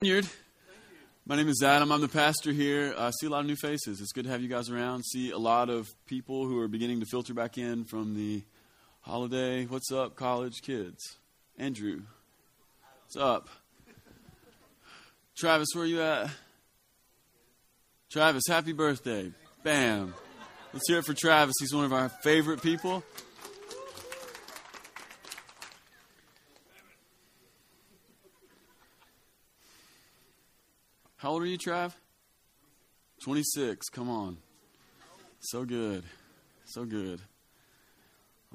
Vineyard. My name is Adam. I'm the pastor here. I see a lot of new faces. It's good to have you guys around. See a lot of people who are beginning to filter back in from the holiday. What's up, college kids? Andrew. What's up? Travis, where are you at? Travis, happy birthday. Bam. Let's hear it for Travis. He's one of our favorite people. How old are you, Trav? 26. Come on. So good. So good.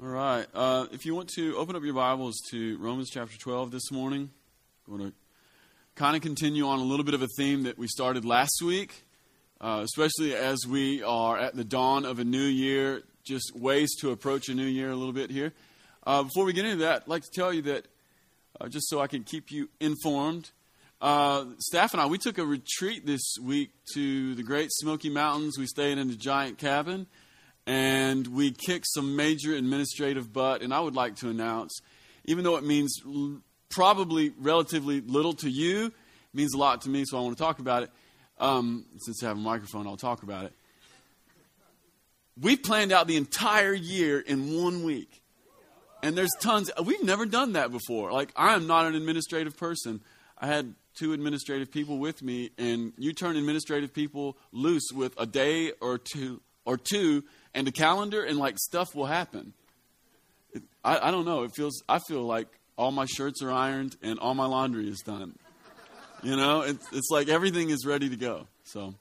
All right. Uh, if you want to open up your Bibles to Romans chapter 12 this morning, I'm going to kind of continue on a little bit of a theme that we started last week, uh, especially as we are at the dawn of a new year, just ways to approach a new year a little bit here. Uh, before we get into that, I'd like to tell you that, uh, just so I can keep you informed, uh, staff and I, we took a retreat this week to the Great Smoky Mountains. We stayed in a giant cabin and we kicked some major administrative butt. And I would like to announce, even though it means l- probably relatively little to you, it means a lot to me, so I want to talk about it. Um, since I have a microphone, I'll talk about it. We planned out the entire year in one week. And there's tons, we've never done that before. Like, I am not an administrative person. I had two administrative people with me, and you turn administrative people loose with a day or two or two and a calendar, and like stuff will happen. It, I, I don't know. It feels. I feel like all my shirts are ironed and all my laundry is done. You know, it's, it's like everything is ready to go. So,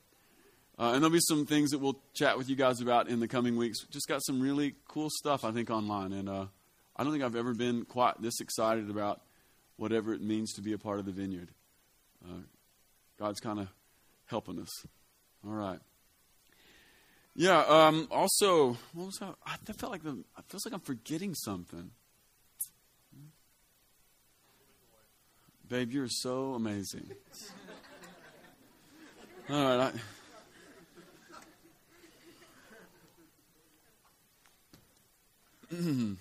uh, and there'll be some things that we'll chat with you guys about in the coming weeks. Just got some really cool stuff, I think, online, and uh, I don't think I've ever been quite this excited about whatever it means to be a part of the vineyard. Uh, God's kind of helping us. All right. Yeah. Um, also, what was that? I felt like the. It feels like I'm forgetting something. Babe, you're so amazing. All right. I,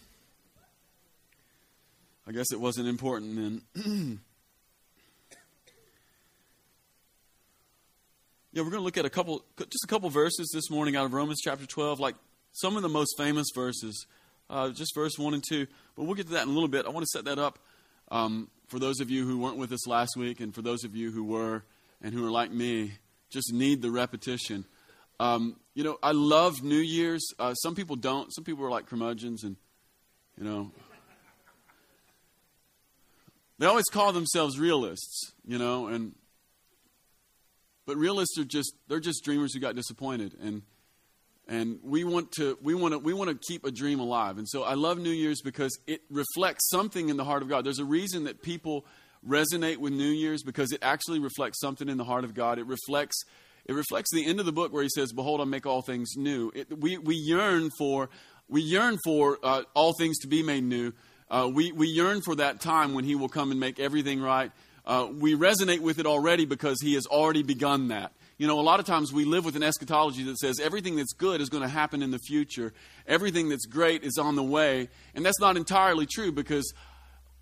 I guess it wasn't important then. Yeah, we're going to look at a couple, just a couple verses this morning out of Romans chapter 12, like some of the most famous verses, uh, just verse 1 and 2. But we'll get to that in a little bit. I want to set that up um, for those of you who weren't with us last week, and for those of you who were and who are like me, just need the repetition. Um, you know, I love New Year's. Uh, some people don't. Some people are like curmudgeons, and, you know, they always call themselves realists, you know, and but realists are just they're just dreamers who got disappointed and and we want to we want to we want to keep a dream alive. And so I love New Year's because it reflects something in the heart of God. There's a reason that people resonate with New Year's because it actually reflects something in the heart of God. It reflects it reflects the end of the book where he says, "Behold, I make all things new." It, we we yearn for we yearn for uh, all things to be made new. Uh, we we yearn for that time when he will come and make everything right uh, we resonate with it already because he has already begun that. You know, a lot of times we live with an eschatology that says everything that's good is going to happen in the future, everything that's great is on the way. And that's not entirely true because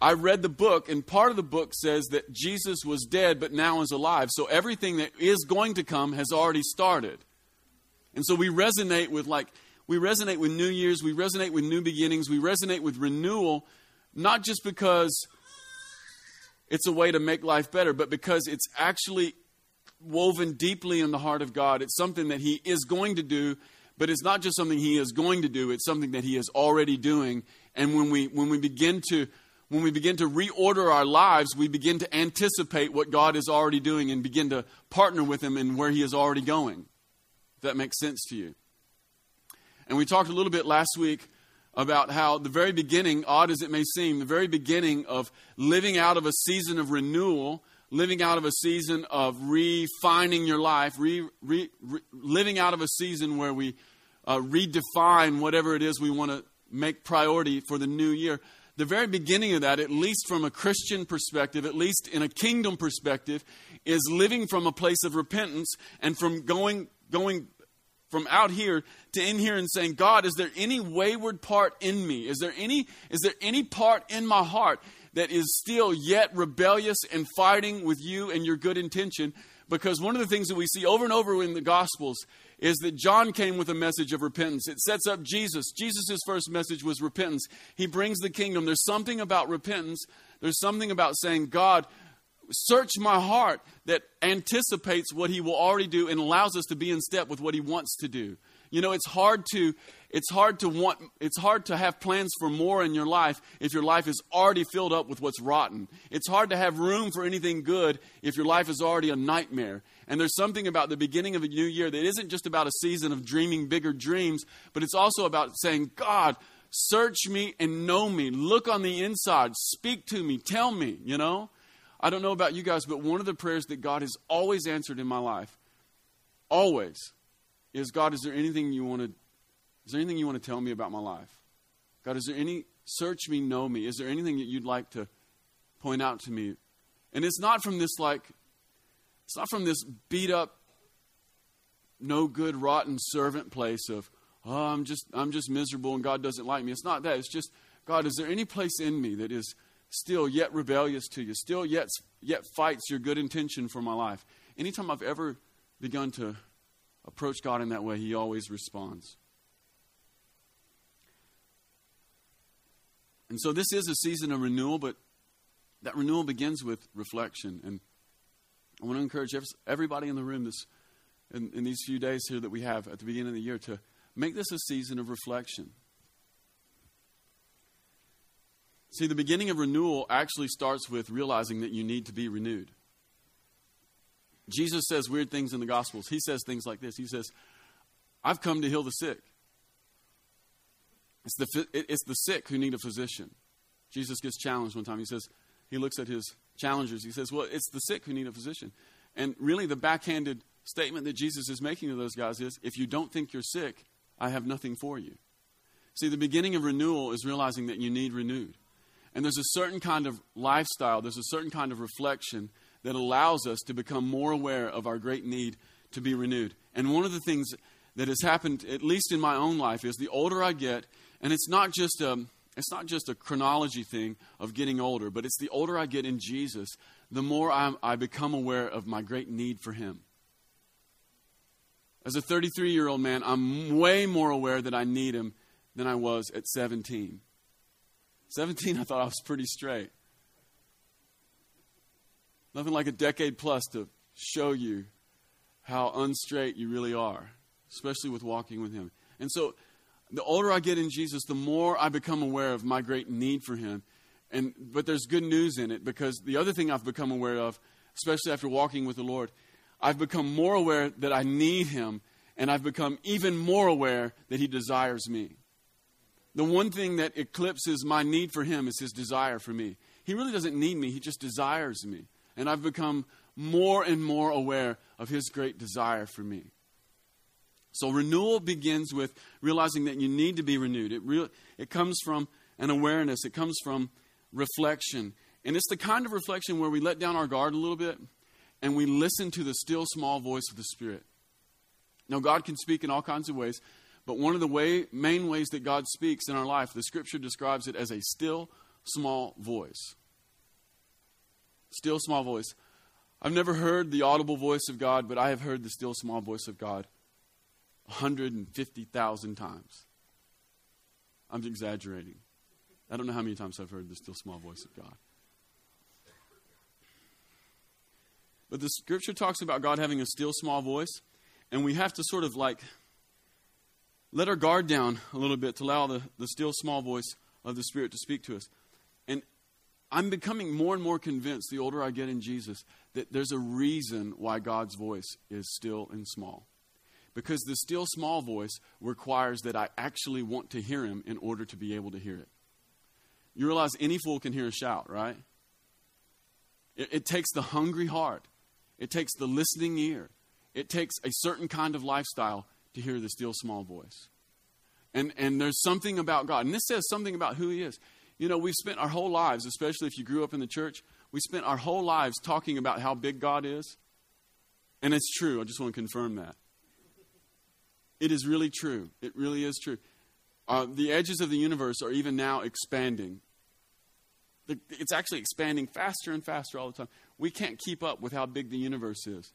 I read the book, and part of the book says that Jesus was dead but now is alive. So everything that is going to come has already started. And so we resonate with, like, we resonate with New Year's, we resonate with new beginnings, we resonate with renewal, not just because it's a way to make life better, but because it's actually woven deeply in the heart of God. It's something that He is going to do, but it's not just something He is going to do, it's something that He is already doing. And when we, when we begin to when we begin to reorder our lives, we begin to anticipate what God is already doing and begin to partner with Him in where He is already going. If that makes sense to you. And we talked a little bit last week about how the very beginning, odd as it may seem, the very beginning of living out of a season of renewal, living out of a season of refining your life, re, re, re, living out of a season where we uh, redefine whatever it is we want to make priority for the new year. The very beginning of that, at least from a Christian perspective, at least in a kingdom perspective, is living from a place of repentance and from going going from out here to in here and saying, God, is there any wayward part in me? Is there any, is there any part in my heart that is still yet rebellious and fighting with you and your good intention. Because one of the things that we see over and over in the Gospels is that John came with a message of repentance. It sets up Jesus. Jesus' first message was repentance. He brings the kingdom. There's something about repentance, there's something about saying, God, search my heart that anticipates what he will already do and allows us to be in step with what he wants to do. You know, it's hard to it's hard to want it's hard to have plans for more in your life if your life is already filled up with what's rotten. It's hard to have room for anything good if your life is already a nightmare. And there's something about the beginning of a new year that isn't just about a season of dreaming bigger dreams, but it's also about saying, God, search me and know me. Look on the inside. Speak to me. Tell me, you know? I don't know about you guys, but one of the prayers that God has always answered in my life, always, is God, is there anything you want to is there anything you want to tell me about my life? God, is there any search me, know me? Is there anything that you'd like to point out to me? And it's not from this like it's not from this beat up no good rotten servant place of oh I'm just I'm just miserable and God doesn't like me. It's not that. It's just God, is there any place in me that is still yet rebellious to you, still yet yet fights your good intention for my life? Anytime I've ever begun to approach God in that way, He always responds. And so this is a season of renewal, but that renewal begins with reflection. And I want to encourage everybody in the room this, in, in these few days here that we have at the beginning of the year to make this a season of reflection. See, the beginning of renewal actually starts with realizing that you need to be renewed. Jesus says weird things in the Gospels. He says things like this He says, I've come to heal the sick. It's the, it's the sick who need a physician. Jesus gets challenged one time. He says, he looks at his challengers. He says, Well, it's the sick who need a physician. And really, the backhanded statement that Jesus is making to those guys is if you don't think you're sick, I have nothing for you. See, the beginning of renewal is realizing that you need renewed. And there's a certain kind of lifestyle, there's a certain kind of reflection that allows us to become more aware of our great need to be renewed. And one of the things that has happened, at least in my own life, is the older I get, and it's not just a, it's not just a chronology thing of getting older, but it's the older I get in Jesus, the more I'm, I become aware of my great need for Him. As a 33 year old man, I'm way more aware that I need Him than I was at 17. 17, I thought I was pretty straight. Nothing like a decade plus to show you how unstraight you really are, especially with walking with Him. And so, the older I get in Jesus, the more I become aware of my great need for Him. And, but there's good news in it because the other thing I've become aware of, especially after walking with the Lord, I've become more aware that I need Him, and I've become even more aware that He desires me. The one thing that eclipses my need for Him is His desire for me. He really doesn't need me, He just desires me. And I've become more and more aware of His great desire for me. So renewal begins with realizing that you need to be renewed. It, re- it comes from an awareness, it comes from reflection. And it's the kind of reflection where we let down our guard a little bit and we listen to the still small voice of the Spirit. Now, God can speak in all kinds of ways, but one of the way, main ways that God speaks in our life, the Scripture describes it as a still small voice. Still small voice. I've never heard the audible voice of God, but I have heard the still small voice of God 150,000 times. I'm exaggerating. I don't know how many times I've heard the still small voice of God. But the scripture talks about God having a still small voice, and we have to sort of like let our guard down a little bit to allow the, the still small voice of the Spirit to speak to us. And I'm becoming more and more convinced the older I get in Jesus that there's a reason why God's voice is still and small. Because the still small voice requires that I actually want to hear him in order to be able to hear it. You realize any fool can hear a shout, right? It, it takes the hungry heart, it takes the listening ear, it takes a certain kind of lifestyle to hear the still small voice. And, and there's something about God, and this says something about who He is. You know, we've spent our whole lives, especially if you grew up in the church, we spent our whole lives talking about how big God is. And it's true. I just want to confirm that. It is really true. It really is true. Uh, the edges of the universe are even now expanding. It's actually expanding faster and faster all the time. We can't keep up with how big the universe is.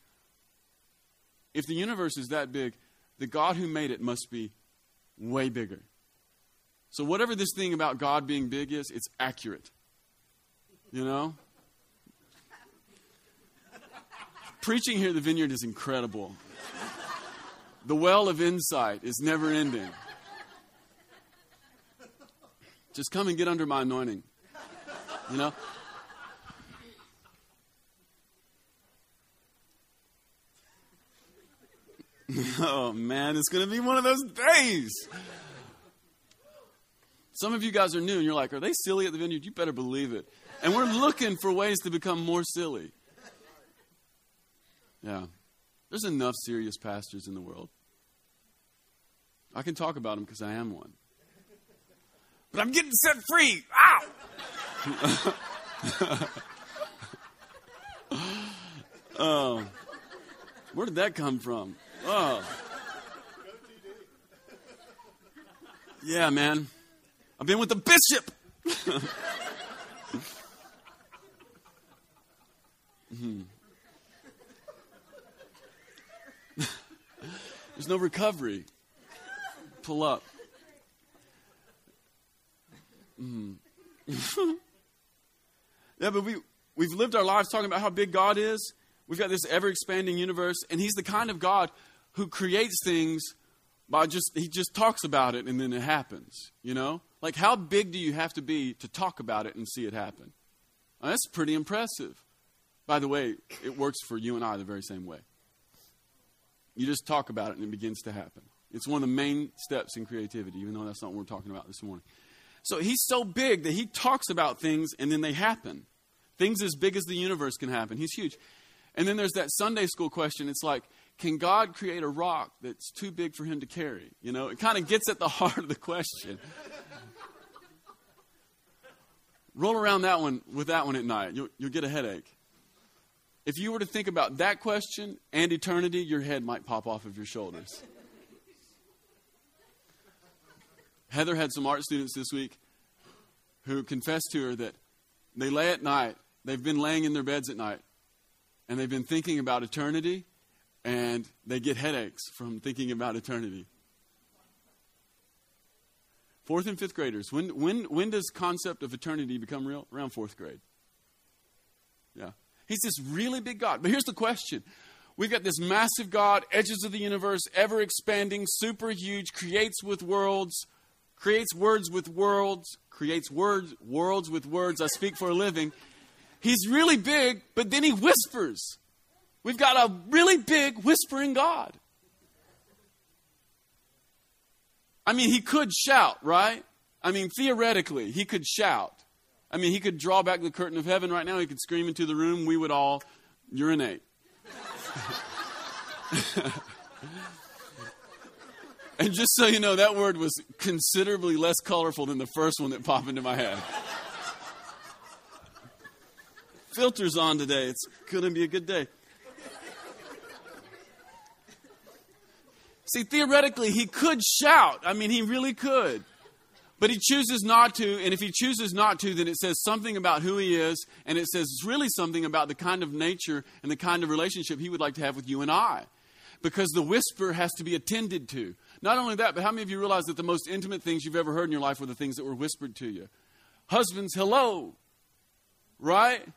If the universe is that big, the God who made it must be way bigger. So, whatever this thing about God being big is, it's accurate. You know? Preaching here at the vineyard is incredible. The well of insight is never ending. Just come and get under my anointing. You know? oh man, it's going to be one of those days. Some of you guys are new and you're like, are they silly at the vineyard? You better believe it. And we're looking for ways to become more silly. Yeah. There's enough serious pastors in the world. I can talk about them because I am one. But I'm getting set free. Ow! oh. Where did that come from? Oh. Yeah, man. I've been with the bishop. mm-hmm. There's no recovery. Pull up. Mm. yeah, but we, we've lived our lives talking about how big God is. We've got this ever expanding universe, and He's the kind of God who creates things by just, He just talks about it and then it happens, you know? Like, how big do you have to be to talk about it and see it happen? Now, that's pretty impressive. By the way, it works for you and I the very same way. You just talk about it and it begins to happen. It's one of the main steps in creativity, even though that's not what we're talking about this morning. So he's so big that he talks about things and then they happen. Things as big as the universe can happen. He's huge. And then there's that Sunday school question. It's like, can God create a rock that's too big for him to carry? You know, it kind of gets at the heart of the question. Roll around that one with that one at night. You'll, you'll get a headache. If you were to think about that question and eternity, your head might pop off of your shoulders. Heather had some art students this week who confessed to her that they lay at night, they've been laying in their beds at night, and they've been thinking about eternity, and they get headaches from thinking about eternity. Fourth and fifth graders, when, when, when does concept of eternity become real? Around fourth grade. Yeah. He's this really big God. But here's the question. We've got this massive God, edges of the universe, ever expanding, super huge, creates with worlds, creates words with worlds, creates words, worlds with words. I speak for a living. He's really big, but then he whispers. We've got a really big whispering God. I mean, he could shout, right? I mean, theoretically, he could shout. I mean, he could draw back the curtain of heaven right now. He could scream into the room. We would all urinate. and just so you know, that word was considerably less colorful than the first one that popped into my head. Filters on today. It's going to be a good day. See, theoretically, he could shout. I mean, he really could. But he chooses not to, and if he chooses not to, then it says something about who he is, and it says really something about the kind of nature and the kind of relationship he would like to have with you and I. Because the whisper has to be attended to. Not only that, but how many of you realize that the most intimate things you've ever heard in your life were the things that were whispered to you? Husbands, hello. Right?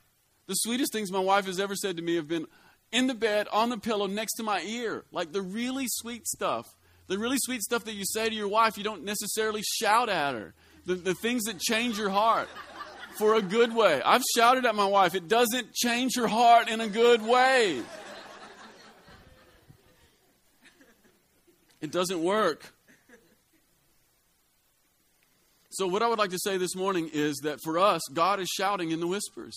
The sweetest things my wife has ever said to me have been in the bed, on the pillow, next to my ear. Like the really sweet stuff the really sweet stuff that you say to your wife, you don't necessarily shout at her. The, the things that change your heart for a good way. I've shouted at my wife, it doesn't change her heart in a good way. It doesn't work. So, what I would like to say this morning is that for us, God is shouting in the whispers.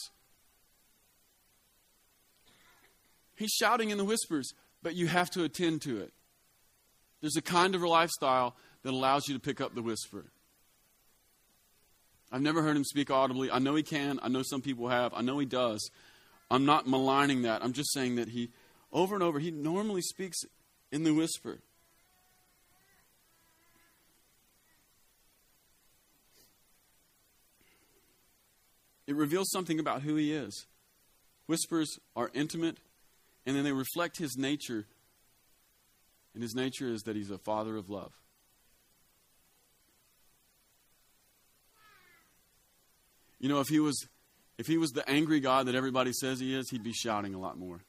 He's shouting in the whispers, but you have to attend to it. There's a kind of a lifestyle that allows you to pick up the whisper. I've never heard him speak audibly. I know he can. I know some people have. I know he does. I'm not maligning that. I'm just saying that he, over and over, he normally speaks in the whisper. It reveals something about who he is. Whispers are intimate, and then they reflect his nature. And his nature is that he's a father of love. You know, if he was if he was the angry God that everybody says he is, he'd be shouting a lot more.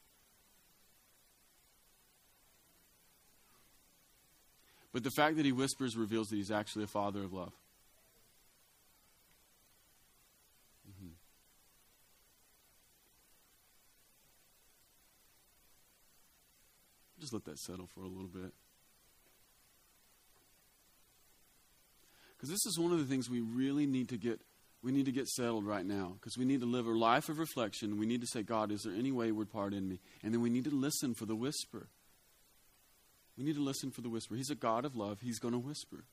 But the fact that he whispers reveals that he's actually a father of love. Just let that settle for a little bit. Because this is one of the things we really need to get we need to get settled right now because we need to live a life of reflection. We need to say, God, is there any wayward part in me? And then we need to listen for the whisper. We need to listen for the whisper. He's a God of love, He's going to whisper.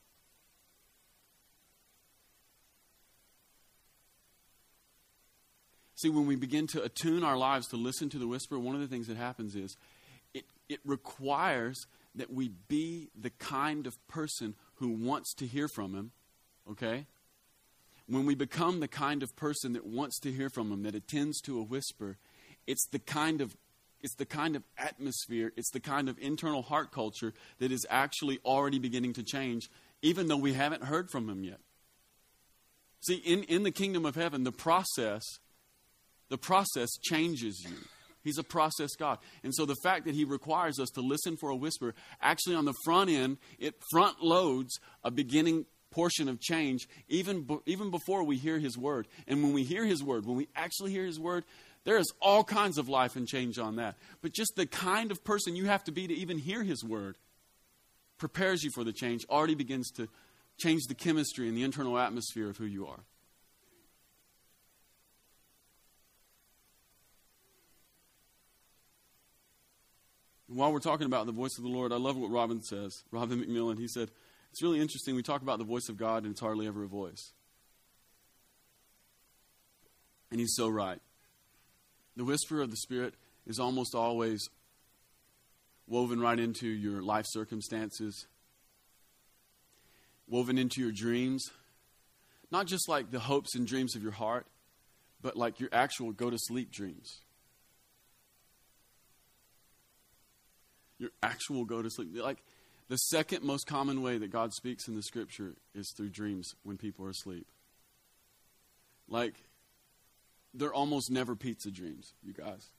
See, when we begin to attune our lives to listen to the whisper, one of the things that happens is it, requires that we be the kind of person who wants to hear from Him, okay? When we become the kind of person that wants to hear from Him, that attends to a whisper, it's the kind of it's the kind of atmosphere, it's the kind of internal heart culture that is actually already beginning to change, even though we haven't heard from him yet. See, in, in the kingdom of heaven, the process, the process changes you. He's a process God. And so the fact that he requires us to listen for a whisper, actually on the front end, it front loads a beginning portion of change even, even before we hear his word. And when we hear his word, when we actually hear his word, there is all kinds of life and change on that. But just the kind of person you have to be to even hear his word prepares you for the change, already begins to change the chemistry and the internal atmosphere of who you are. And while we're talking about the voice of the Lord, I love what Robin says. Robin McMillan, he said, It's really interesting. We talk about the voice of God, and it's hardly ever a voice. And he's so right. The whisper of the Spirit is almost always woven right into your life circumstances, woven into your dreams. Not just like the hopes and dreams of your heart, but like your actual go to sleep dreams. Your actual go to sleep. Like the second most common way that God speaks in the scripture is through dreams when people are asleep. Like they're almost never pizza dreams, you guys.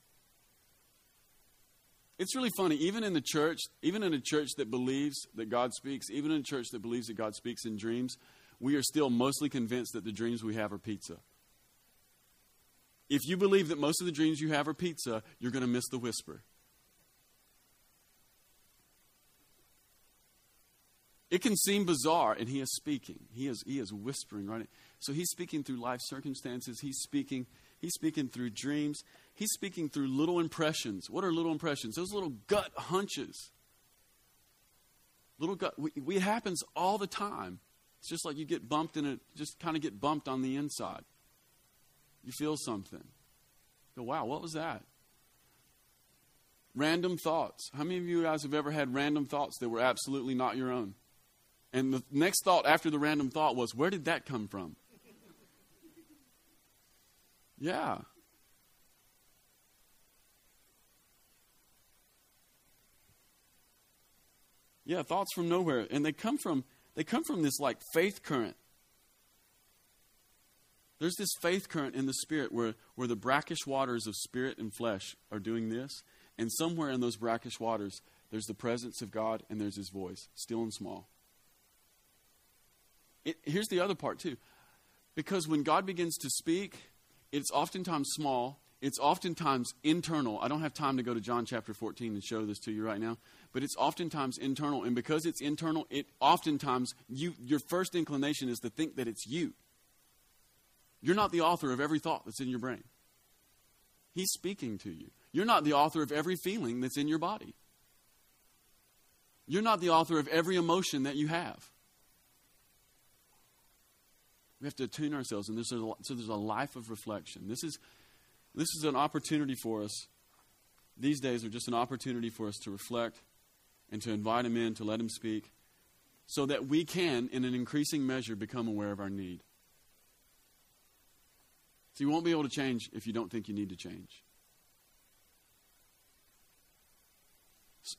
It's really funny, even in the church, even in a church that believes that God speaks, even in a church that believes that God speaks in dreams, we are still mostly convinced that the dreams we have are pizza. If you believe that most of the dreams you have are pizza, you're going to miss the whisper. It can seem bizarre, and he is speaking. He is, he is whispering, right? So he's speaking through life circumstances. He's speaking He's speaking through dreams. He's speaking through little impressions. What are little impressions? Those little gut hunches. Little gut. We, we, it happens all the time. It's just like you get bumped in it, just kind of get bumped on the inside. You feel something. You go, wow, what was that? Random thoughts. How many of you guys have ever had random thoughts that were absolutely not your own? And the next thought after the random thought was, where did that come from? Yeah. Yeah, thoughts from nowhere. And they come from they come from this like faith current. There's this faith current in the spirit where, where the brackish waters of spirit and flesh are doing this. And somewhere in those brackish waters, there's the presence of God and there's his voice, still and small. It, here's the other part, too. Because when God begins to speak, it's oftentimes small, it's oftentimes internal. I don't have time to go to John chapter 14 and show this to you right now, but it's oftentimes internal. And because it's internal, it oftentimes, you, your first inclination is to think that it's you. You're not the author of every thought that's in your brain. He's speaking to you. You're not the author of every feeling that's in your body. You're not the author of every emotion that you have. We have to attune ourselves, and there's a, so there's a life of reflection. This is, this is an opportunity for us. These days are just an opportunity for us to reflect and to invite Him in, to let Him speak, so that we can, in an increasing measure, become aware of our need. So you won't be able to change if you don't think you need to change.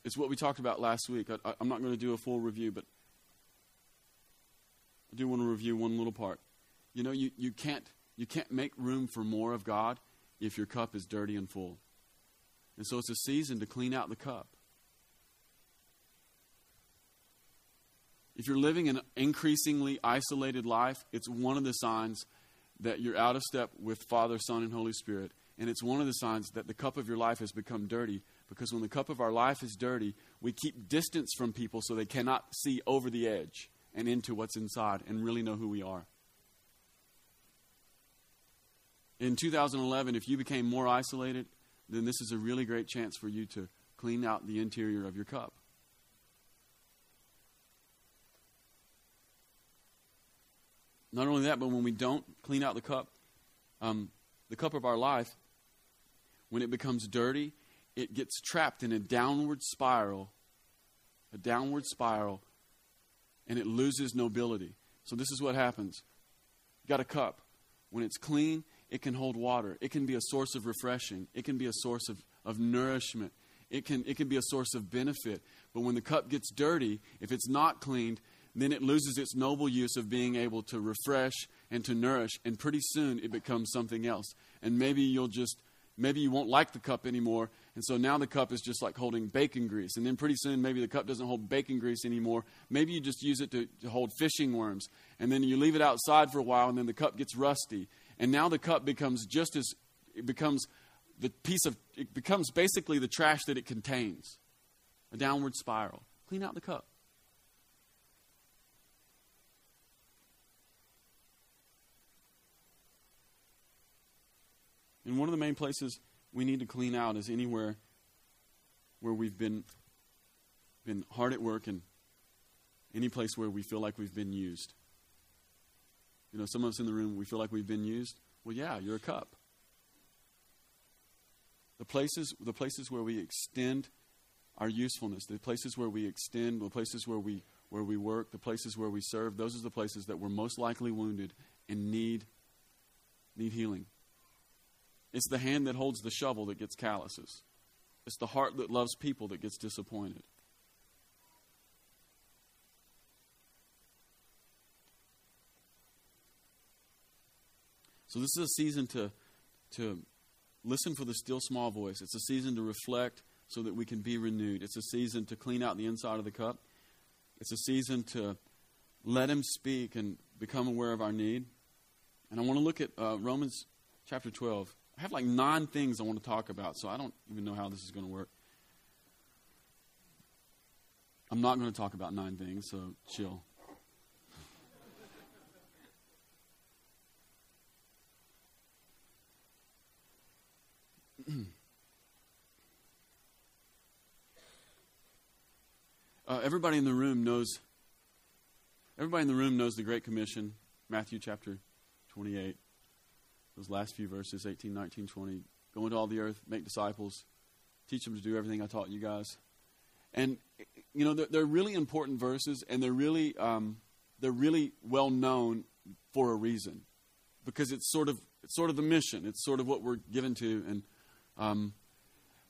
It's what we talked about last week. I, am not going to do a full review, but I do want to review one little part. You know, you, you, can't, you can't make room for more of God if your cup is dirty and full. And so it's a season to clean out the cup. If you're living an increasingly isolated life, it's one of the signs that you're out of step with Father, Son, and Holy Spirit. And it's one of the signs that the cup of your life has become dirty. Because when the cup of our life is dirty, we keep distance from people so they cannot see over the edge and into what's inside and really know who we are. In 2011, if you became more isolated, then this is a really great chance for you to clean out the interior of your cup. Not only that, but when we don't clean out the cup, um, the cup of our life, when it becomes dirty, it gets trapped in a downward spiral, a downward spiral, and it loses nobility. So this is what happens. You got a cup. When it's clean, it can hold water. It can be a source of refreshing. It can be a source of, of nourishment. It can, it can be a source of benefit. But when the cup gets dirty, if it's not cleaned, then it loses its noble use of being able to refresh and to nourish, and pretty soon it becomes something else. And maybe you'll just, maybe you won't like the cup anymore, and so now the cup is just like holding bacon grease. And then pretty soon maybe the cup doesn't hold bacon grease anymore. Maybe you just use it to, to hold fishing worms, and then you leave it outside for a while, and then the cup gets rusty. And now the cup becomes just as, it becomes the piece of, it becomes basically the trash that it contains a downward spiral. Clean out the cup. And one of the main places we need to clean out is anywhere where we've been been hard at work and any place where we feel like we've been used. You know, some of us in the room, we feel like we've been used. Well, yeah, you're a cup. The places, the places where we extend our usefulness, the places where we extend, the places where we, where we work, the places where we serve, those are the places that we're most likely wounded and need, need healing. It's the hand that holds the shovel that gets calluses. It's the heart that loves people that gets disappointed. So this is a season to to listen for the still small voice. It's a season to reflect so that we can be renewed. It's a season to clean out the inside of the cup. It's a season to let him speak and become aware of our need. And I want to look at uh, Romans chapter 12. I have like nine things I want to talk about, so I don't even know how this is going to work. I'm not going to talk about nine things, so chill. Uh, everybody in the room knows. Everybody in the room knows the Great Commission, Matthew chapter 28 those last few verses 18, 19, 20. Go into all the earth, make disciples, teach them to do everything I taught you guys. And, you know, they're, they're really important verses, and they're really, um, they're really well known for a reason because it's sort of, it's sort of the mission. It's sort of what we're given to. And, um,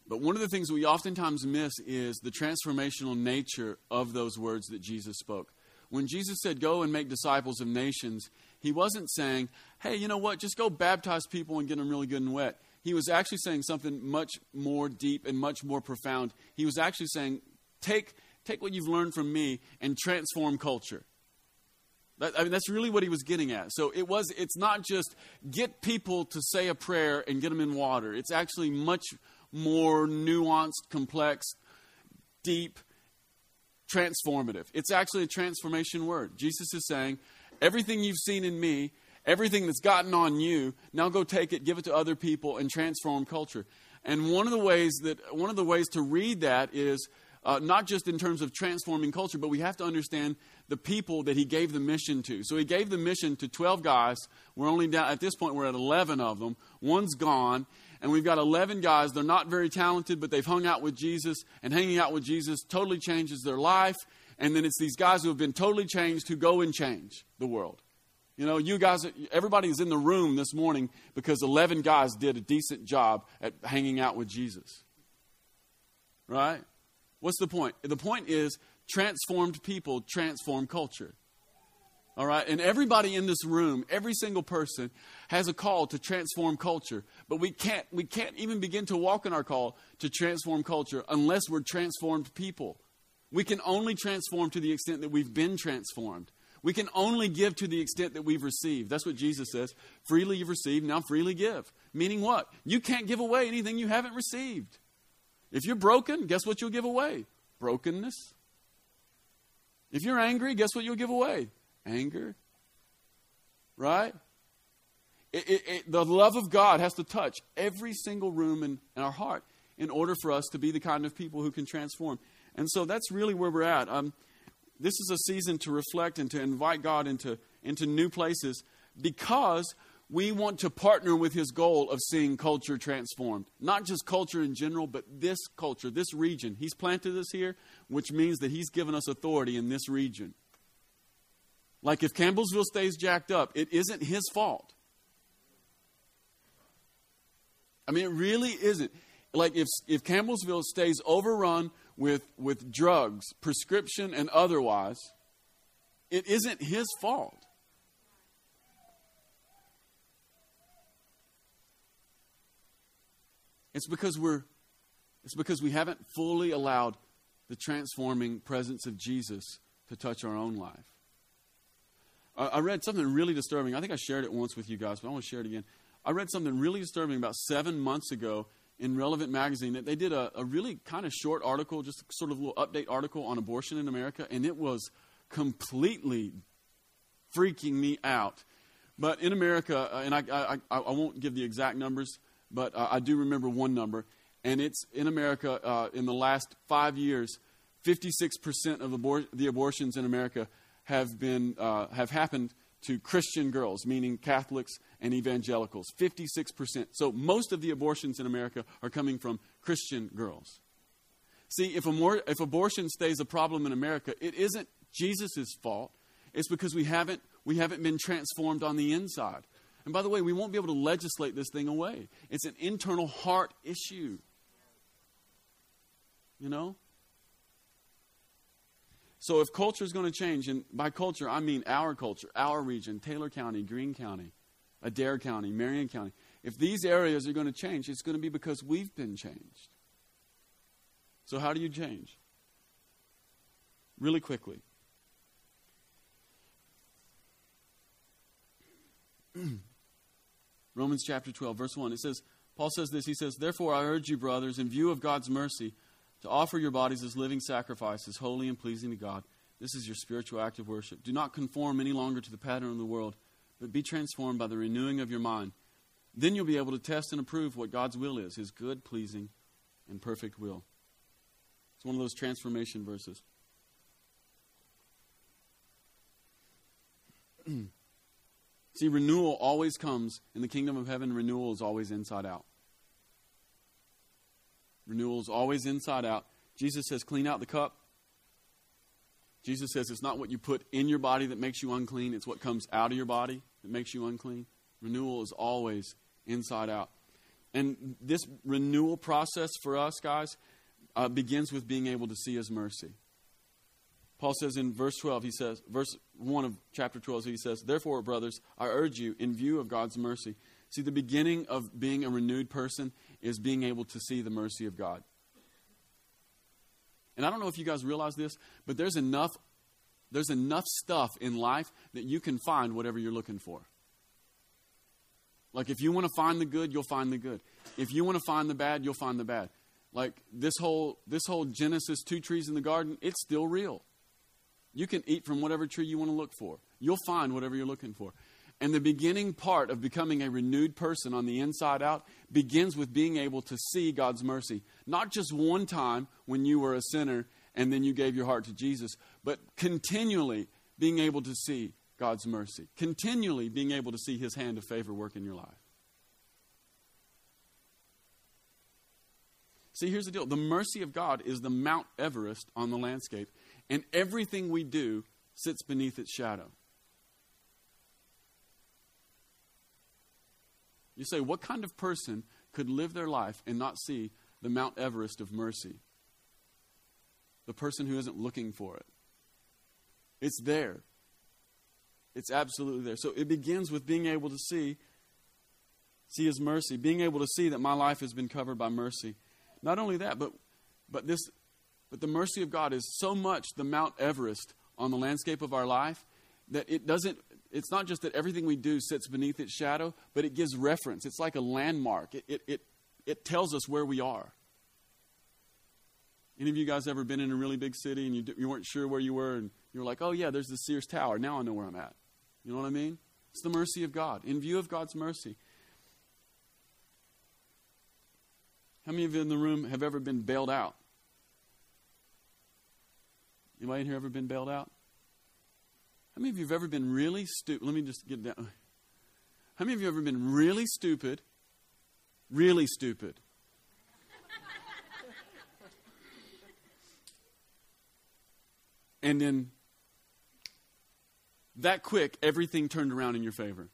but one of the things we oftentimes miss is the transformational nature of those words that Jesus spoke. When Jesus said, Go and make disciples of nations, he wasn't saying, hey, you know what, just go baptize people and get them really good and wet. He was actually saying something much more deep and much more profound. He was actually saying, take, take what you've learned from me and transform culture. I mean, that's really what he was getting at. So it was, it's not just get people to say a prayer and get them in water. It's actually much more nuanced, complex, deep, transformative. It's actually a transformation word. Jesus is saying, Everything you've seen in me, everything that's gotten on you, now go take it, give it to other people, and transform culture. And one of the ways that one of the ways to read that is uh, not just in terms of transforming culture, but we have to understand the people that he gave the mission to. So he gave the mission to 12 guys. We're only down, at this point, we're at 11 of them. One's gone, and we've got 11 guys. They're not very talented, but they've hung out with Jesus, and hanging out with Jesus totally changes their life. And then it's these guys who have been totally changed who go and change the world. You know, you guys, everybody's in the room this morning because 11 guys did a decent job at hanging out with Jesus. Right? What's the point? The point is transformed people transform culture. All right? And everybody in this room, every single person has a call to transform culture. But we can't we can't even begin to walk in our call to transform culture unless we're transformed people. We can only transform to the extent that we've been transformed. We can only give to the extent that we've received. That's what Jesus says. Freely you've received, now freely give. Meaning what? You can't give away anything you haven't received. If you're broken, guess what you'll give away? Brokenness. If you're angry, guess what you'll give away? Anger. Right? It, it, it, the love of God has to touch every single room in, in our heart in order for us to be the kind of people who can transform. And so that's really where we're at. Um, this is a season to reflect and to invite God into, into new places because we want to partner with his goal of seeing culture transformed. Not just culture in general, but this culture, this region. He's planted us here, which means that he's given us authority in this region. Like if Campbellsville stays jacked up, it isn't his fault. I mean, it really isn't. Like if, if Campbellsville stays overrun with, with drugs, prescription and otherwise, it isn't his fault. It's because we're it's because we haven't fully allowed the transforming presence of Jesus to touch our own life. I read something really disturbing. I think I shared it once with you guys, but I want to share it again. I read something really disturbing about seven months ago in Relevant Magazine that they did a, a really kind of short article, just sort of a little update article on abortion in America, and it was completely freaking me out. But in America, uh, and I, I, I, I, won't give the exact numbers, but uh, I do remember one number, and it's in America uh, in the last five years, 56% of abor- the abortions in America have, been, uh, have happened to Christian girls, meaning Catholics and evangelicals. 56%. So most of the abortions in America are coming from Christian girls. See, if, if abortion stays a problem in America, it isn't Jesus' fault. It's because we haven't, we haven't been transformed on the inside. And by the way, we won't be able to legislate this thing away. It's an internal heart issue. You know? So if culture is going to change, and by culture I mean our culture, our region, Taylor County, Green County, Adair County, Marion County, if these areas are going to change, it's going to be because we've been changed. So how do you change? Really quickly. Romans chapter 12, verse 1. It says, Paul says this. He says, Therefore I urge you, brothers, in view of God's mercy, to offer your bodies as living sacrifices, holy and pleasing to God. This is your spiritual act of worship. Do not conform any longer to the pattern of the world, but be transformed by the renewing of your mind. Then you'll be able to test and approve what God's will is, his good, pleasing, and perfect will. It's one of those transformation verses. See, renewal always comes in the kingdom of heaven, renewal is always inside out. Renewal is always inside out. Jesus says, clean out the cup. Jesus says it's not what you put in your body that makes you unclean, it's what comes out of your body that makes you unclean. Renewal is always inside out. And this renewal process for us, guys, uh, begins with being able to see His mercy. Paul says in verse 12, he says, verse 1 of chapter 12, he says, Therefore, brothers, I urge you, in view of God's mercy. See, the beginning of being a renewed person is being able to see the mercy of God. And I don't know if you guys realize this, but there's enough there's enough stuff in life that you can find whatever you're looking for. Like if you want to find the good, you'll find the good. If you want to find the bad, you'll find the bad. Like this whole this whole Genesis two trees in the garden, it's still real. You can eat from whatever tree you want to look for. You'll find whatever you're looking for. And the beginning part of becoming a renewed person on the inside out begins with being able to see God's mercy. Not just one time when you were a sinner and then you gave your heart to Jesus, but continually being able to see God's mercy. Continually being able to see His hand of favor work in your life. See, here's the deal the mercy of God is the Mount Everest on the landscape, and everything we do sits beneath its shadow. You say, what kind of person could live their life and not see the Mount Everest of mercy? The person who isn't looking for it. It's there. It's absolutely there. So it begins with being able to see see his mercy, being able to see that my life has been covered by mercy. Not only that, but but this but the mercy of God is so much the Mount Everest on the landscape of our life that it doesn't it's not just that everything we do sits beneath its shadow, but it gives reference. It's like a landmark. It, it, it, it tells us where we are. Any of you guys ever been in a really big city and you, you weren't sure where you were and you were like, oh, yeah, there's the Sears Tower. Now I know where I'm at. You know what I mean? It's the mercy of God. In view of God's mercy. How many of you in the room have ever been bailed out? Anybody in here ever been bailed out? How many of you have ever been really stupid? Let me just get down. How many of you have ever been really stupid? Really stupid. and then that quick, everything turned around in your favor.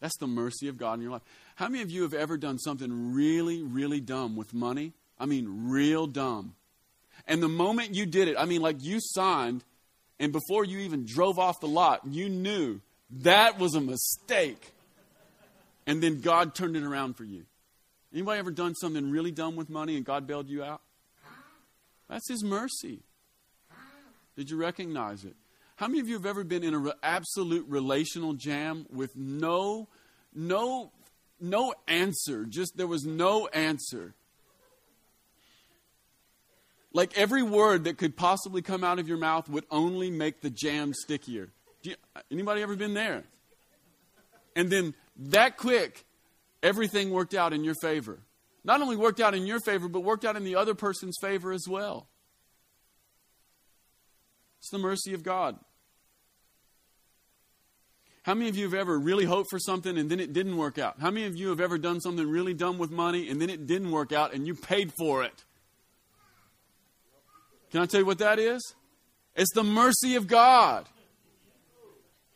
That's the mercy of God in your life. How many of you have ever done something really, really dumb with money? I mean, real dumb. And the moment you did it, I mean, like you signed and before you even drove off the lot, you knew that was a mistake. And then God turned it around for you. Anybody ever done something really dumb with money and God bailed you out? That's His mercy. Did you recognize it? How many of you have ever been in an re- absolute relational jam with no, no, no answer? Just there was no answer. Like every word that could possibly come out of your mouth would only make the jam stickier. You, anybody ever been there? And then that quick, everything worked out in your favor. Not only worked out in your favor, but worked out in the other person's favor as well. It's the mercy of God. How many of you have ever really hoped for something and then it didn't work out? How many of you have ever done something really dumb with money and then it didn't work out and you paid for it? Can I tell you what that is? It's the mercy of God.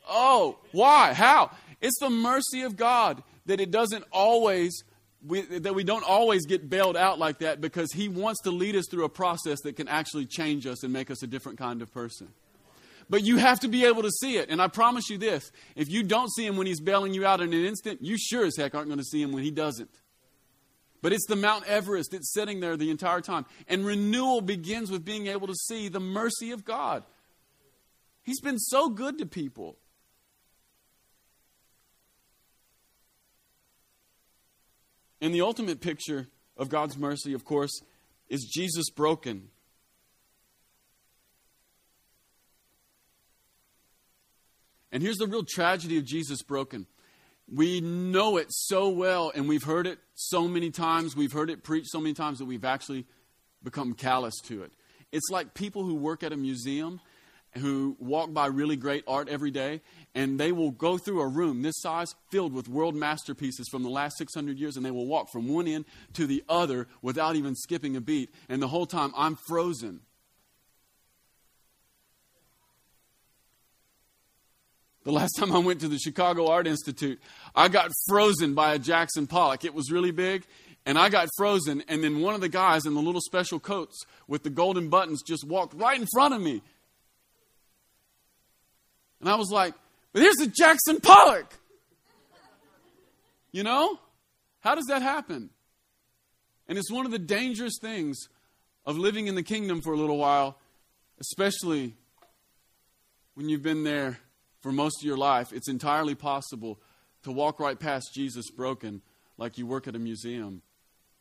Oh, why? How? It's the mercy of God that it doesn't always we, that we don't always get bailed out like that because he wants to lead us through a process that can actually change us and make us a different kind of person. But you have to be able to see it. And I promise you this if you don't see him when he's bailing you out in an instant, you sure as heck aren't going to see him when he doesn't. But it's the Mount Everest. It's sitting there the entire time. And renewal begins with being able to see the mercy of God. He's been so good to people. And the ultimate picture of God's mercy, of course, is Jesus broken. And here's the real tragedy of Jesus broken. We know it so well, and we've heard it so many times. We've heard it preached so many times that we've actually become callous to it. It's like people who work at a museum who walk by really great art every day, and they will go through a room this size filled with world masterpieces from the last 600 years, and they will walk from one end to the other without even skipping a beat. And the whole time, I'm frozen. The last time I went to the Chicago Art Institute, I got frozen by a Jackson Pollock. It was really big, and I got frozen, and then one of the guys in the little special coats with the golden buttons just walked right in front of me. And I was like, but here's a Jackson Pollock. You know? How does that happen? And it's one of the dangerous things of living in the kingdom for a little while, especially when you've been there for most of your life, it's entirely possible to walk right past Jesus broken like you work at a museum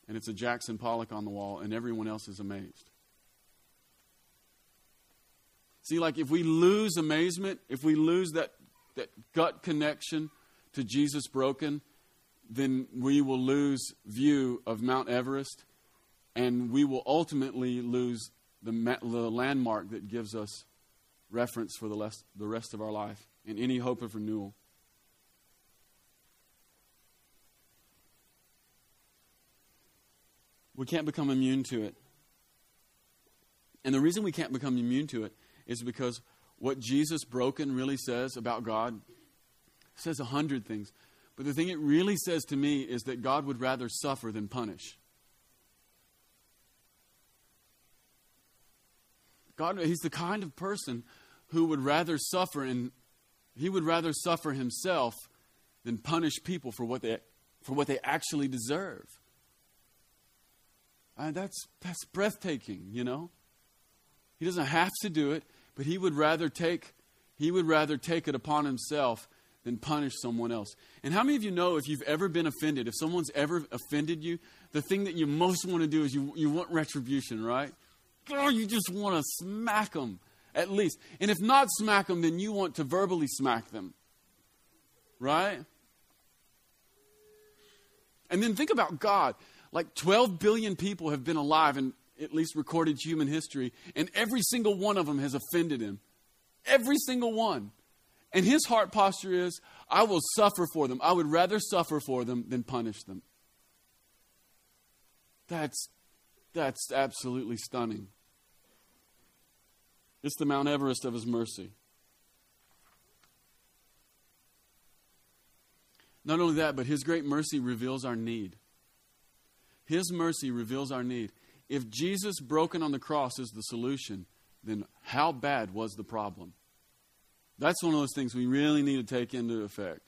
and it's a Jackson Pollock on the wall and everyone else is amazed. See, like if we lose amazement, if we lose that, that gut connection to Jesus broken, then we will lose view of Mount Everest and we will ultimately lose the, the landmark that gives us reference for the, less, the rest of our life and any hope of renewal. We can't become immune to it. And the reason we can't become immune to it is because what Jesus broken really says about God says a hundred things. But the thing it really says to me is that God would rather suffer than punish. God, He's the kind of person who would rather suffer and He would rather suffer Himself than punish people for what they, for what they actually deserve. And that's, that's breathtaking, you know? He doesn't have to do it, but he would rather take, he would rather take it upon himself than punish someone else. And how many of you know if you've ever been offended, if someone's ever offended you, the thing that you most want to do is you, you want retribution, right? Oh, you just want to smack them, at least. And if not smack them, then you want to verbally smack them, right? And then think about God. Like 12 billion people have been alive in at least recorded human history, and every single one of them has offended him. Every single one. And his heart posture is, I will suffer for them. I would rather suffer for them than punish them. That's, that's absolutely stunning. It's the Mount Everest of his mercy. Not only that, but his great mercy reveals our need. His mercy reveals our need. If Jesus broken on the cross is the solution, then how bad was the problem? That's one of those things we really need to take into effect.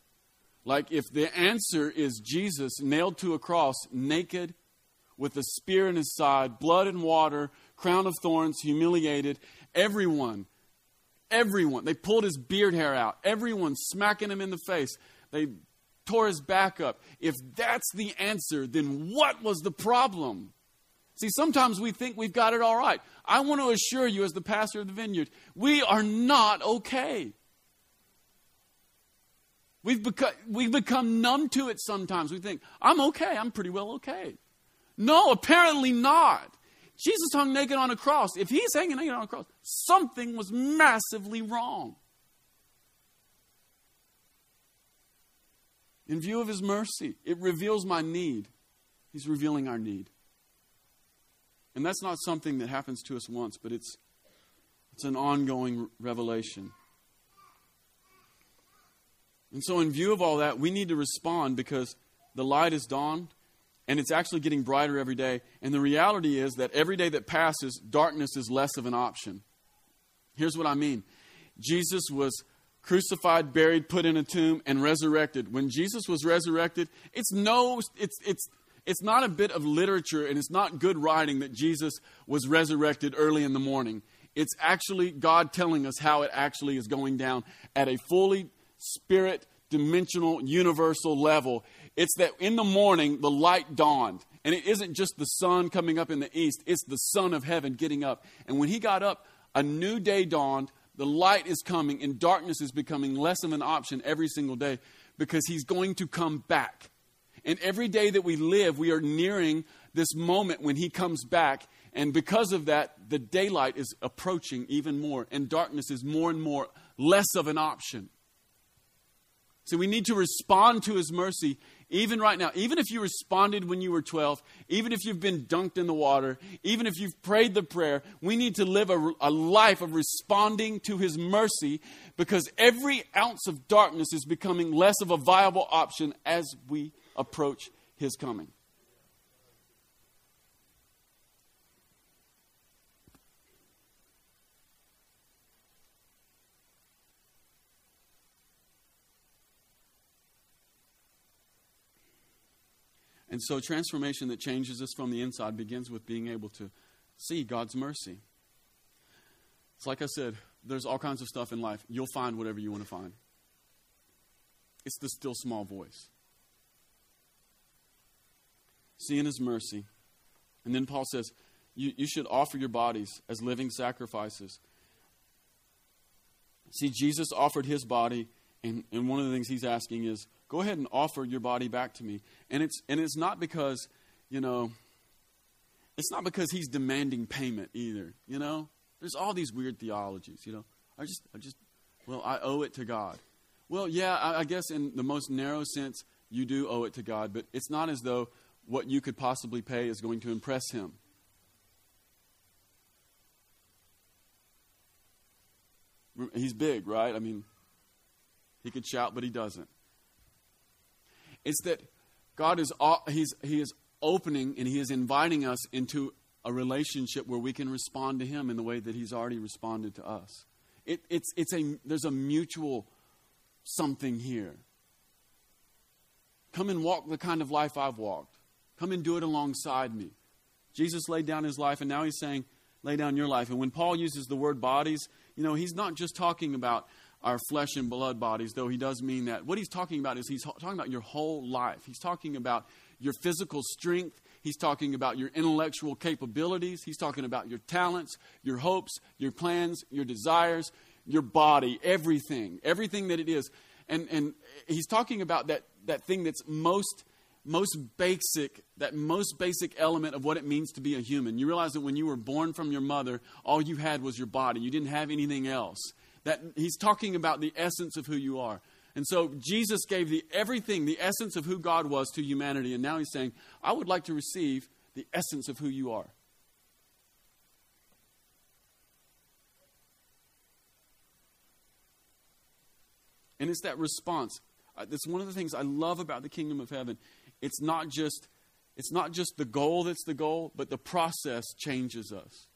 Like, if the answer is Jesus nailed to a cross, naked, with a spear in his side, blood and water, crown of thorns, humiliated, everyone, everyone, they pulled his beard hair out, everyone smacking him in the face, they tore his back up. If that's the answer, then what was the problem? See, sometimes we think we've got it all right. I want to assure you, as the pastor of the vineyard, we are not okay. We've become, we've become numb to it sometimes. We think, I'm okay, I'm pretty well okay. No, apparently not. Jesus hung naked on a cross. If he's hanging naked on a cross, something was massively wrong. In view of his mercy, it reveals my need. He's revealing our need. And that's not something that happens to us once, but it's, it's an ongoing revelation. And so, in view of all that, we need to respond because the light has dawned and it's actually getting brighter every day. And the reality is that every day that passes, darkness is less of an option. Here's what I mean Jesus was crucified, buried, put in a tomb, and resurrected. When Jesus was resurrected, it's no, it's, it's, it's not a bit of literature and it's not good writing that Jesus was resurrected early in the morning. It's actually God telling us how it actually is going down at a fully spirit, dimensional, universal level. It's that in the morning, the light dawned. And it isn't just the sun coming up in the east, it's the Son of heaven getting up. And when he got up, a new day dawned, the light is coming and darkness is becoming less of an option every single day because he's going to come back. And every day that we live, we are nearing this moment when he comes back. And because of that, the daylight is approaching even more, and darkness is more and more less of an option. So we need to respond to his mercy even right now, even if you responded when you were 12, even if you've been dunked in the water, even if you've prayed the prayer, we need to live a, a, life of responding to His mercy because every ounce of darkness is becoming less of a viable option as we approach His coming. And so, transformation that changes us from the inside begins with being able to see God's mercy. It's like I said, there's all kinds of stuff in life. You'll find whatever you want to find. It's the still small voice. Seeing His mercy. And then Paul says, you, you should offer your bodies as living sacrifices. See, Jesus offered His body, and, and one of the things He's asking is, Go ahead and offer your body back to me. And it's, and it's not because, you know, it's not because he's demanding payment either, you know? There's all these weird theologies, you know? I just, I just, well, I owe it to God. Well, yeah, I, I guess in the most narrow sense, you do owe it to God, but it's not as though what you could possibly pay is going to impress him. He's big, right? I mean, he could shout, but he doesn't. It's that God is he's, he is opening and He is inviting us into a relationship where we can respond to Him in the way that He's already responded to us. It, it's, it's a, there's a mutual something here. Come and walk the kind of life I've walked. Come and do it alongside me. Jesus laid down his life, and now he's saying, lay down your life. And when Paul uses the word bodies, you know, he's not just talking about our flesh and blood bodies, though he does mean that. What he's talking about is he's talking about your whole life. He's talking about your physical strength. He's talking about your intellectual capabilities. He's talking about your talents, your hopes, your plans, your desires, your body, everything, everything that it is. And, and he's talking about that, that thing that's most, most basic, that most basic element of what it means to be a human. You realize that when you were born from your mother, all you had was your body. You didn't have anything else. That he's talking about the essence of who you are. And so Jesus gave the everything, the essence of who God was to humanity. And now he's saying, I would like to receive the essence of who you are. And it's that response. Uh, that's one of the things I love about the kingdom of heaven. It's not just it's not just the goal that's the goal, but the process changes us.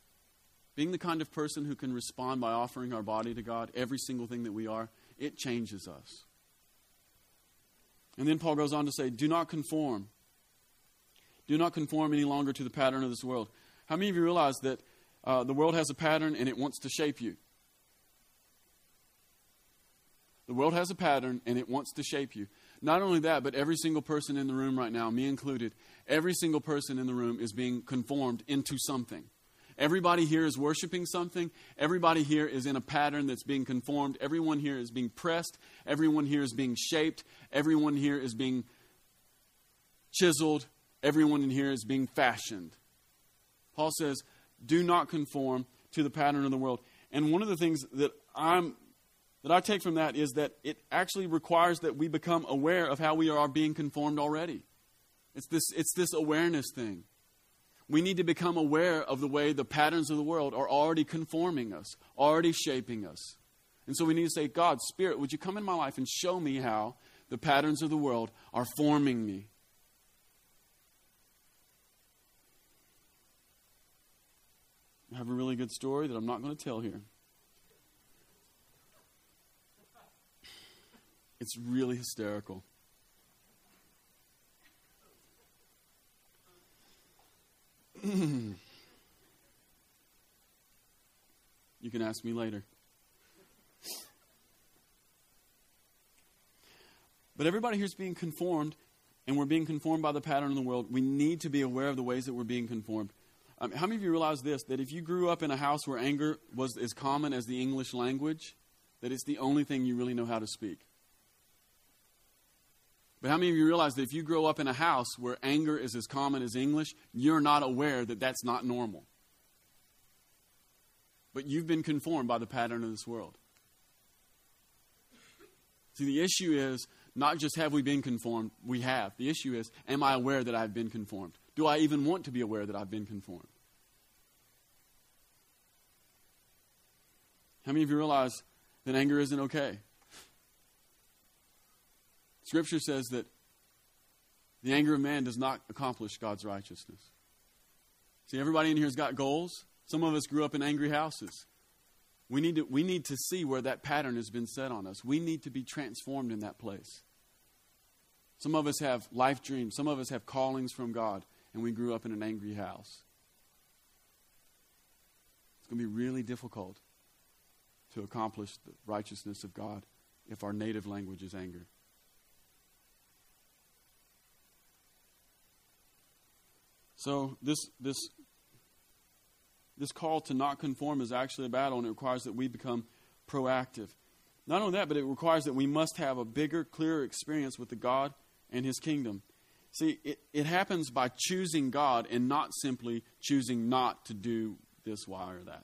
Being the kind of person who can respond by offering our body to God, every single thing that we are, it changes us. And then Paul goes on to say, Do not conform. Do not conform any longer to the pattern of this world. How many of you realize that uh, the world has a pattern and it wants to shape you? The world has a pattern and it wants to shape you. Not only that, but every single person in the room right now, me included, every single person in the room is being conformed into something. Everybody here is worshiping something. Everybody here is in a pattern that's being conformed. Everyone here is being pressed. Everyone here is being shaped. Everyone here is being chiseled. Everyone in here is being fashioned. Paul says, do not conform to the pattern of the world. And one of the things that I'm that I take from that is that it actually requires that we become aware of how we are being conformed already. It's this, it's this awareness thing we need to become aware of the way the patterns of the world are already conforming us, already shaping us. And so we need to say, God, Spirit, would you come in my life and show me how the patterns of the world are forming me? I have a really good story that I'm not going to tell here. It's really hysterical. You can ask me later. But everybody here is being conformed, and we're being conformed by the pattern of the world. We need to be aware of the ways that we're being conformed. Um, how many of you realize this? That if you grew up in a house where anger was as common as the English language, that it's the only thing you really know how to speak. But how many of you realize that if you grow up in a house where anger is as common as English, you're not aware that that's not normal? But you've been conformed by the pattern of this world. See, the issue is not just have we been conformed, we have. The issue is, am I aware that I've been conformed? Do I even want to be aware that I've been conformed? How many of you realize that anger isn't okay? Scripture says that the anger of man does not accomplish God's righteousness. See, everybody in here has got goals. Some of us grew up in angry houses. We need, to, we need to see where that pattern has been set on us. We need to be transformed in that place. Some of us have life dreams. Some of us have callings from God, and we grew up in an angry house. It's going to be really difficult to accomplish the righteousness of God if our native language is anger. So this this this call to not conform is actually a battle, and it requires that we become proactive. Not only that, but it requires that we must have a bigger, clearer experience with the God and His kingdom. See, it, it happens by choosing God and not simply choosing not to do this, why, or that.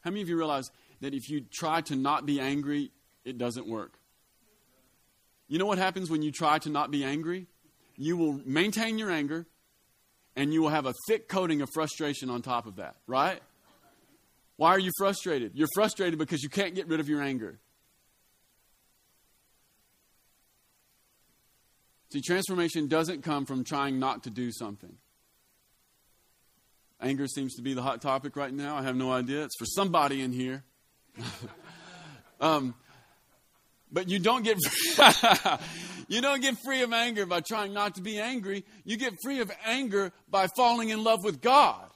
How many of you realize that if you try to not be angry, it doesn't work? You know what happens when you try to not be angry? You will maintain your anger, and you will have a thick coating of frustration on top of that, right? Why are you frustrated? You're frustrated because you can't get rid of your anger. See, transformation doesn't come from trying not to do something. Anger seems to be the hot topic right now. I have no idea. It's for somebody in here. um, but you don't get you don't get free of anger by trying not to be angry. You get free of anger by falling in love with God.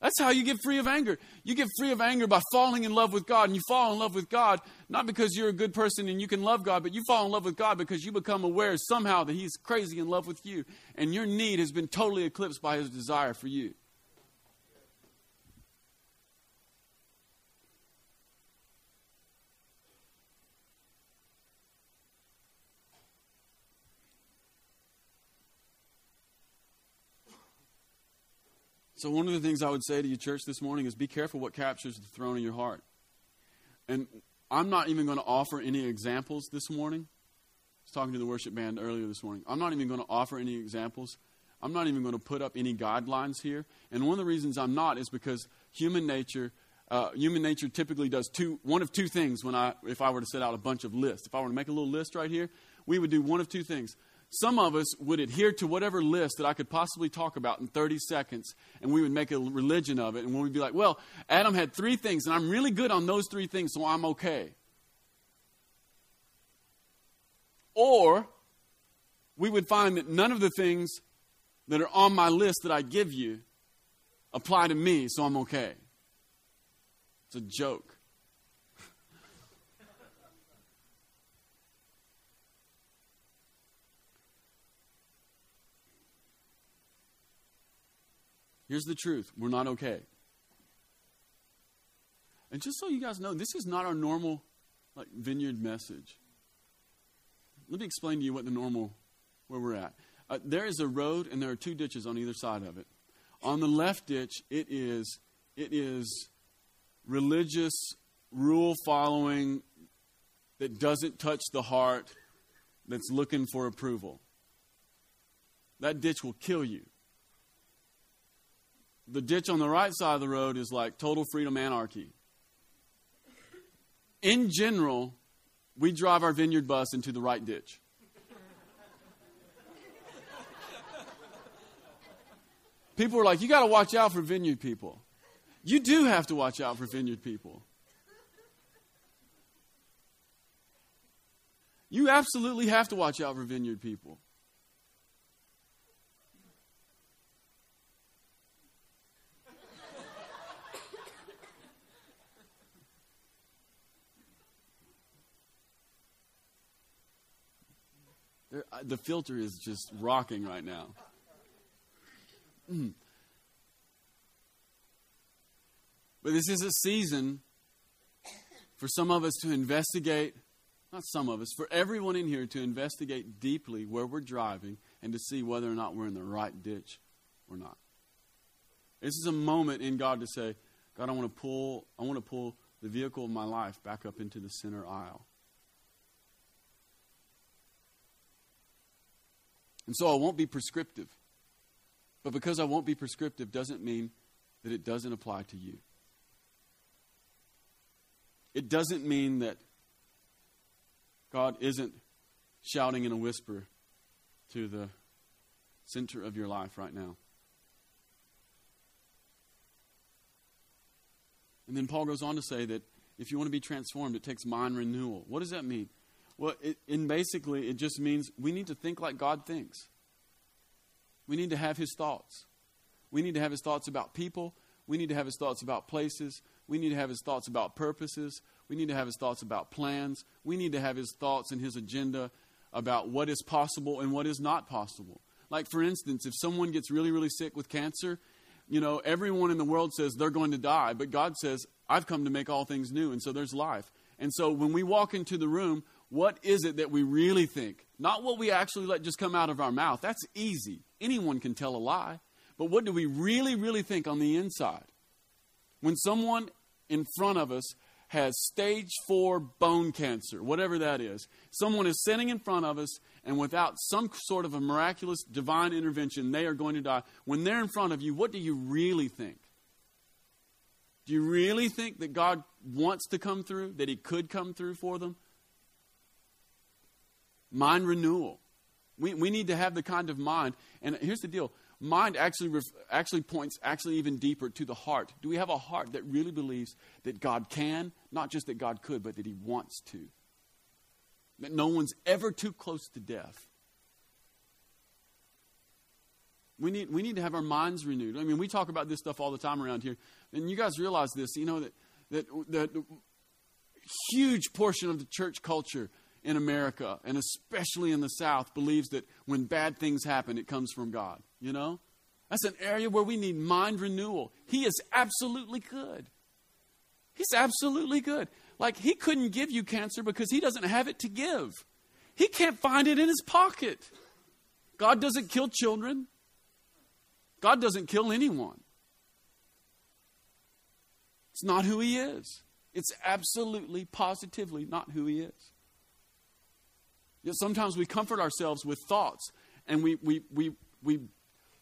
That's how you get free of anger. You get free of anger by falling in love with God. And you fall in love with God not because you're a good person and you can love God, but you fall in love with God because you become aware somehow that He's crazy in love with you. And your need has been totally eclipsed by His desire for you. So, one of the things I would say to you, church, this morning is be careful what captures the throne in your heart. And I'm not even going to offer any examples this morning. I was talking to the worship band earlier this morning. I'm not even going to offer any examples. I'm not even going to put up any guidelines here. And one of the reasons I'm not is because human nature. Uh, human nature typically does two, one of two things when I, if I were to set out a bunch of lists. If I were to make a little list right here, we would do one of two things. Some of us would adhere to whatever list that I could possibly talk about in 30 seconds, and we would make a religion of it. And we'd be like, well, Adam had three things, and I'm really good on those three things, so I'm okay. Or we would find that none of the things that are on my list that I give you apply to me, so I'm okay. It's a joke. Here's the truth we're not okay. And just so you guys know, this is not our normal like vineyard message. Let me explain to you what the normal where we're at. Uh, there is a road and there are two ditches on either side of it. On the left ditch, it is it is religious rule following that doesn't touch the heart that's looking for approval. That ditch will kill you the ditch on the right side of the road is like total freedom anarchy. In general, we drive our vineyard bus into the right ditch. People are like, you got to watch out for vineyard people. You do have to watch out for vineyard people. You absolutely have to watch out for vineyard people. The filter is just rocking right now. Mm. But this is a season for some of us to investigate, not some of us, for everyone in here to investigate deeply where we're driving and to see whether or not we're in the right ditch or not. This is a moment in God to say, God, I want to pull, I want to pull the vehicle of my life back up into the center aisle. And so I won't be prescriptive. But because I won't be prescriptive doesn't mean that it doesn't apply to you. It doesn't mean that God isn't shouting in a whisper to the center of your life right now. And then Paul goes on to say that if you want to be transformed, it takes mind renewal. What does that mean? Well, it, and basically, it just means we need to think like God thinks. We need to have His thoughts. We need to have His thoughts about people. We need to have His thoughts about places. We need to have His thoughts about purposes. We need to have His thoughts about plans. We need to have His thoughts and His agenda about what is possible and what is not possible. Like, for instance, if someone gets really, really sick with cancer, you know, everyone in the world says they're going to die, but God says, I've come to make all things new, and so there's life. And so when we walk into the room, what is it that we really think? Not what we actually let just come out of our mouth. That's easy. Anyone can tell a lie. But what do we really, really think on the inside? When someone in front of us has stage four bone cancer, whatever that is, someone is sitting in front of us, and without some sort of a miraculous divine intervention, they are going to die. When they're in front of you, what do you really think? Do you really think that God wants to come through, that He could come through for them? Mind renewal. We, we need to have the kind of mind. And here's the deal mind actually, ref, actually points actually even deeper to the heart. Do we have a heart that really believes that God can, not just that God could, but that He wants to? That no one's ever too close to death. We need, we need to have our minds renewed. I mean, we talk about this stuff all the time around here. And you guys realize this, you know, that, that, that huge portion of the church culture in America, and especially in the South, believes that when bad things happen, it comes from God. You know? That's an area where we need mind renewal. He is absolutely good. He's absolutely good. Like, he couldn't give you cancer because he doesn't have it to give. He can't find it in his pocket. God doesn't kill children, God doesn't kill anyone. It's not who he is. It's absolutely, positively not who he is. Yet sometimes we comfort ourselves with thoughts and we, we, we, we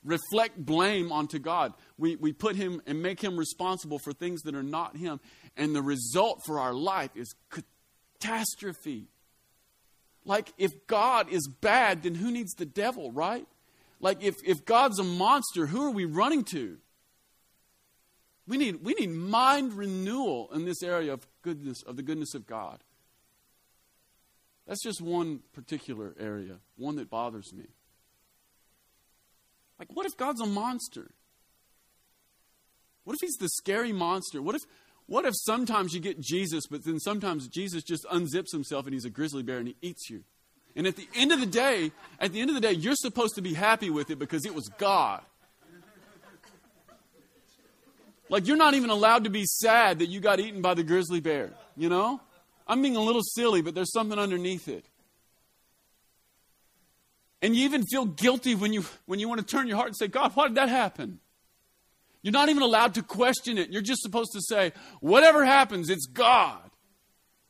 reflect blame onto God. We, we put him and make him responsible for things that are not him. And the result for our life is catastrophe. Like, if God is bad, then who needs the devil, right? Like, if, if God's a monster, who are we running to? We need, we need mind renewal in this area of goodness, of the goodness of God. That's just one particular area, one that bothers me. Like, what if God's a monster? What if he's the scary monster? What if, what if sometimes you get Jesus, but then sometimes Jesus just unzips himself and he's a grizzly bear and he eats you? And at the end of the day, at the end of the day, you're supposed to be happy with it because it was God. Like, you're not even allowed to be sad that you got eaten by the grizzly bear, you know? I'm being a little silly, but there's something underneath it. And you even feel guilty when you, when you want to turn your heart and say, God, why did that happen? You're not even allowed to question it. You're just supposed to say, whatever happens, it's God.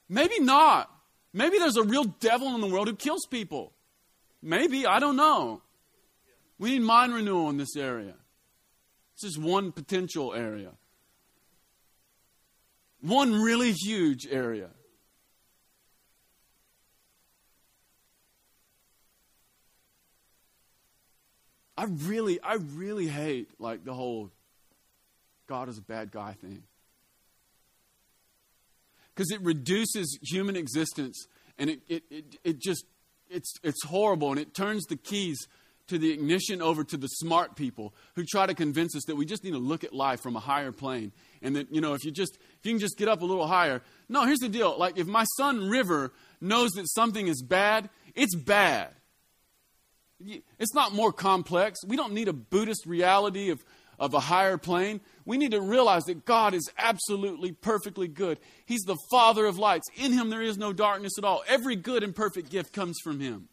Maybe not. Maybe there's a real devil in the world who kills people. Maybe, I don't know. We need mind renewal in this area. This is one potential area. One really huge area. I really, I really hate like the whole God is a bad guy thing. Because it reduces human existence and it, it, it, it just, it's, it's horrible and it turns the keys to the ignition over to the smart people who try to convince us that we just need to look at life from a higher plane and that you know if you just if you can just get up a little higher. No here's the deal. Like if my son river knows that something is bad it's bad it's not more complex. We don't need a Buddhist reality of, of a higher plane. We need to realize that God is absolutely perfectly good. He's the Father of lights. In Him there is no darkness at all. Every good and perfect gift comes from Him.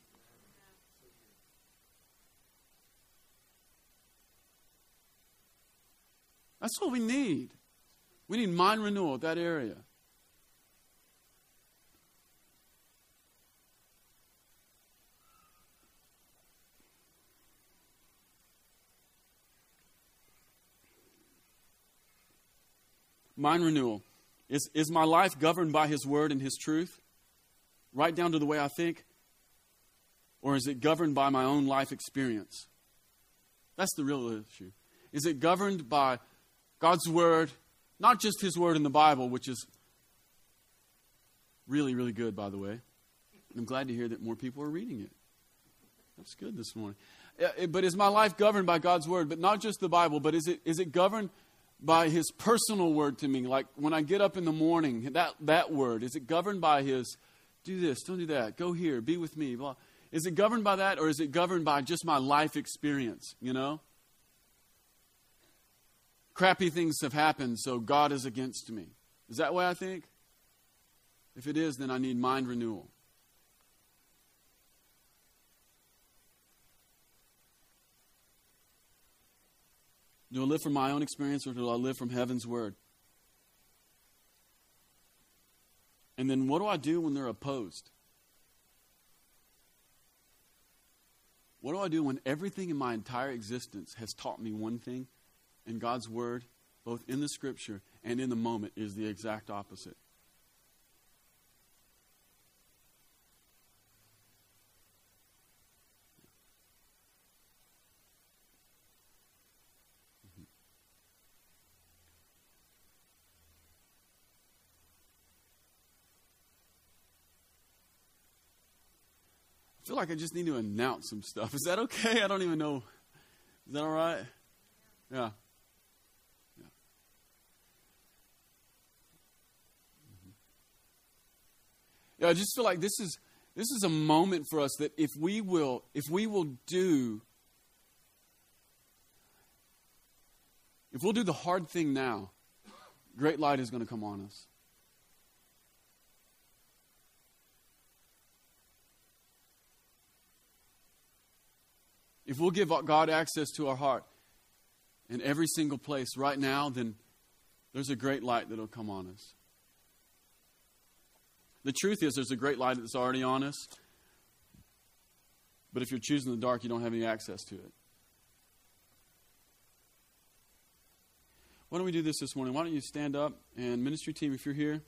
That's what we need. We need mind renewal, that area. Mind renewal. Is, is my life governed by His Word and His truth? Right down to the way I think? Or is it governed by my own life experience? That's the real issue. Is it governed by God's Word, not just His Word in the Bible, which is really, really good, by the way? I'm glad to hear that more people are reading it. That's good this morning. Uh, but is my life governed by God's Word, but not just the Bible, but is it, is it governed by his personal word to me. Like when i get up in the morning that, that word is it governed by his do this don't do that go here be with me blah. is it governed by that or is it governed by just my life experience you know? Crappy things have happened so god is against me. Is that way i think? If it is then i need mind renewal Do I live from my own experience or do I live from heaven's word? And then what do I do when they're opposed? What do I do when everything in my entire existence has taught me one thing and God's word, both in the scripture and in the moment, is the exact opposite? Like I just need to announce some stuff. Is that okay? I don't even know. Is that all right? Yeah. Yeah. Mm-hmm. Yeah, I just feel like this is this is a moment for us that if we will if we will do if we'll do the hard thing now, great light is going to come on us. If we'll give God access to our heart in every single place right now, then there's a great light that'll come on us. The truth is, there's a great light that's already on us. But if you're choosing the dark, you don't have any access to it. Why don't we do this this morning? Why don't you stand up and ministry team, if you're here?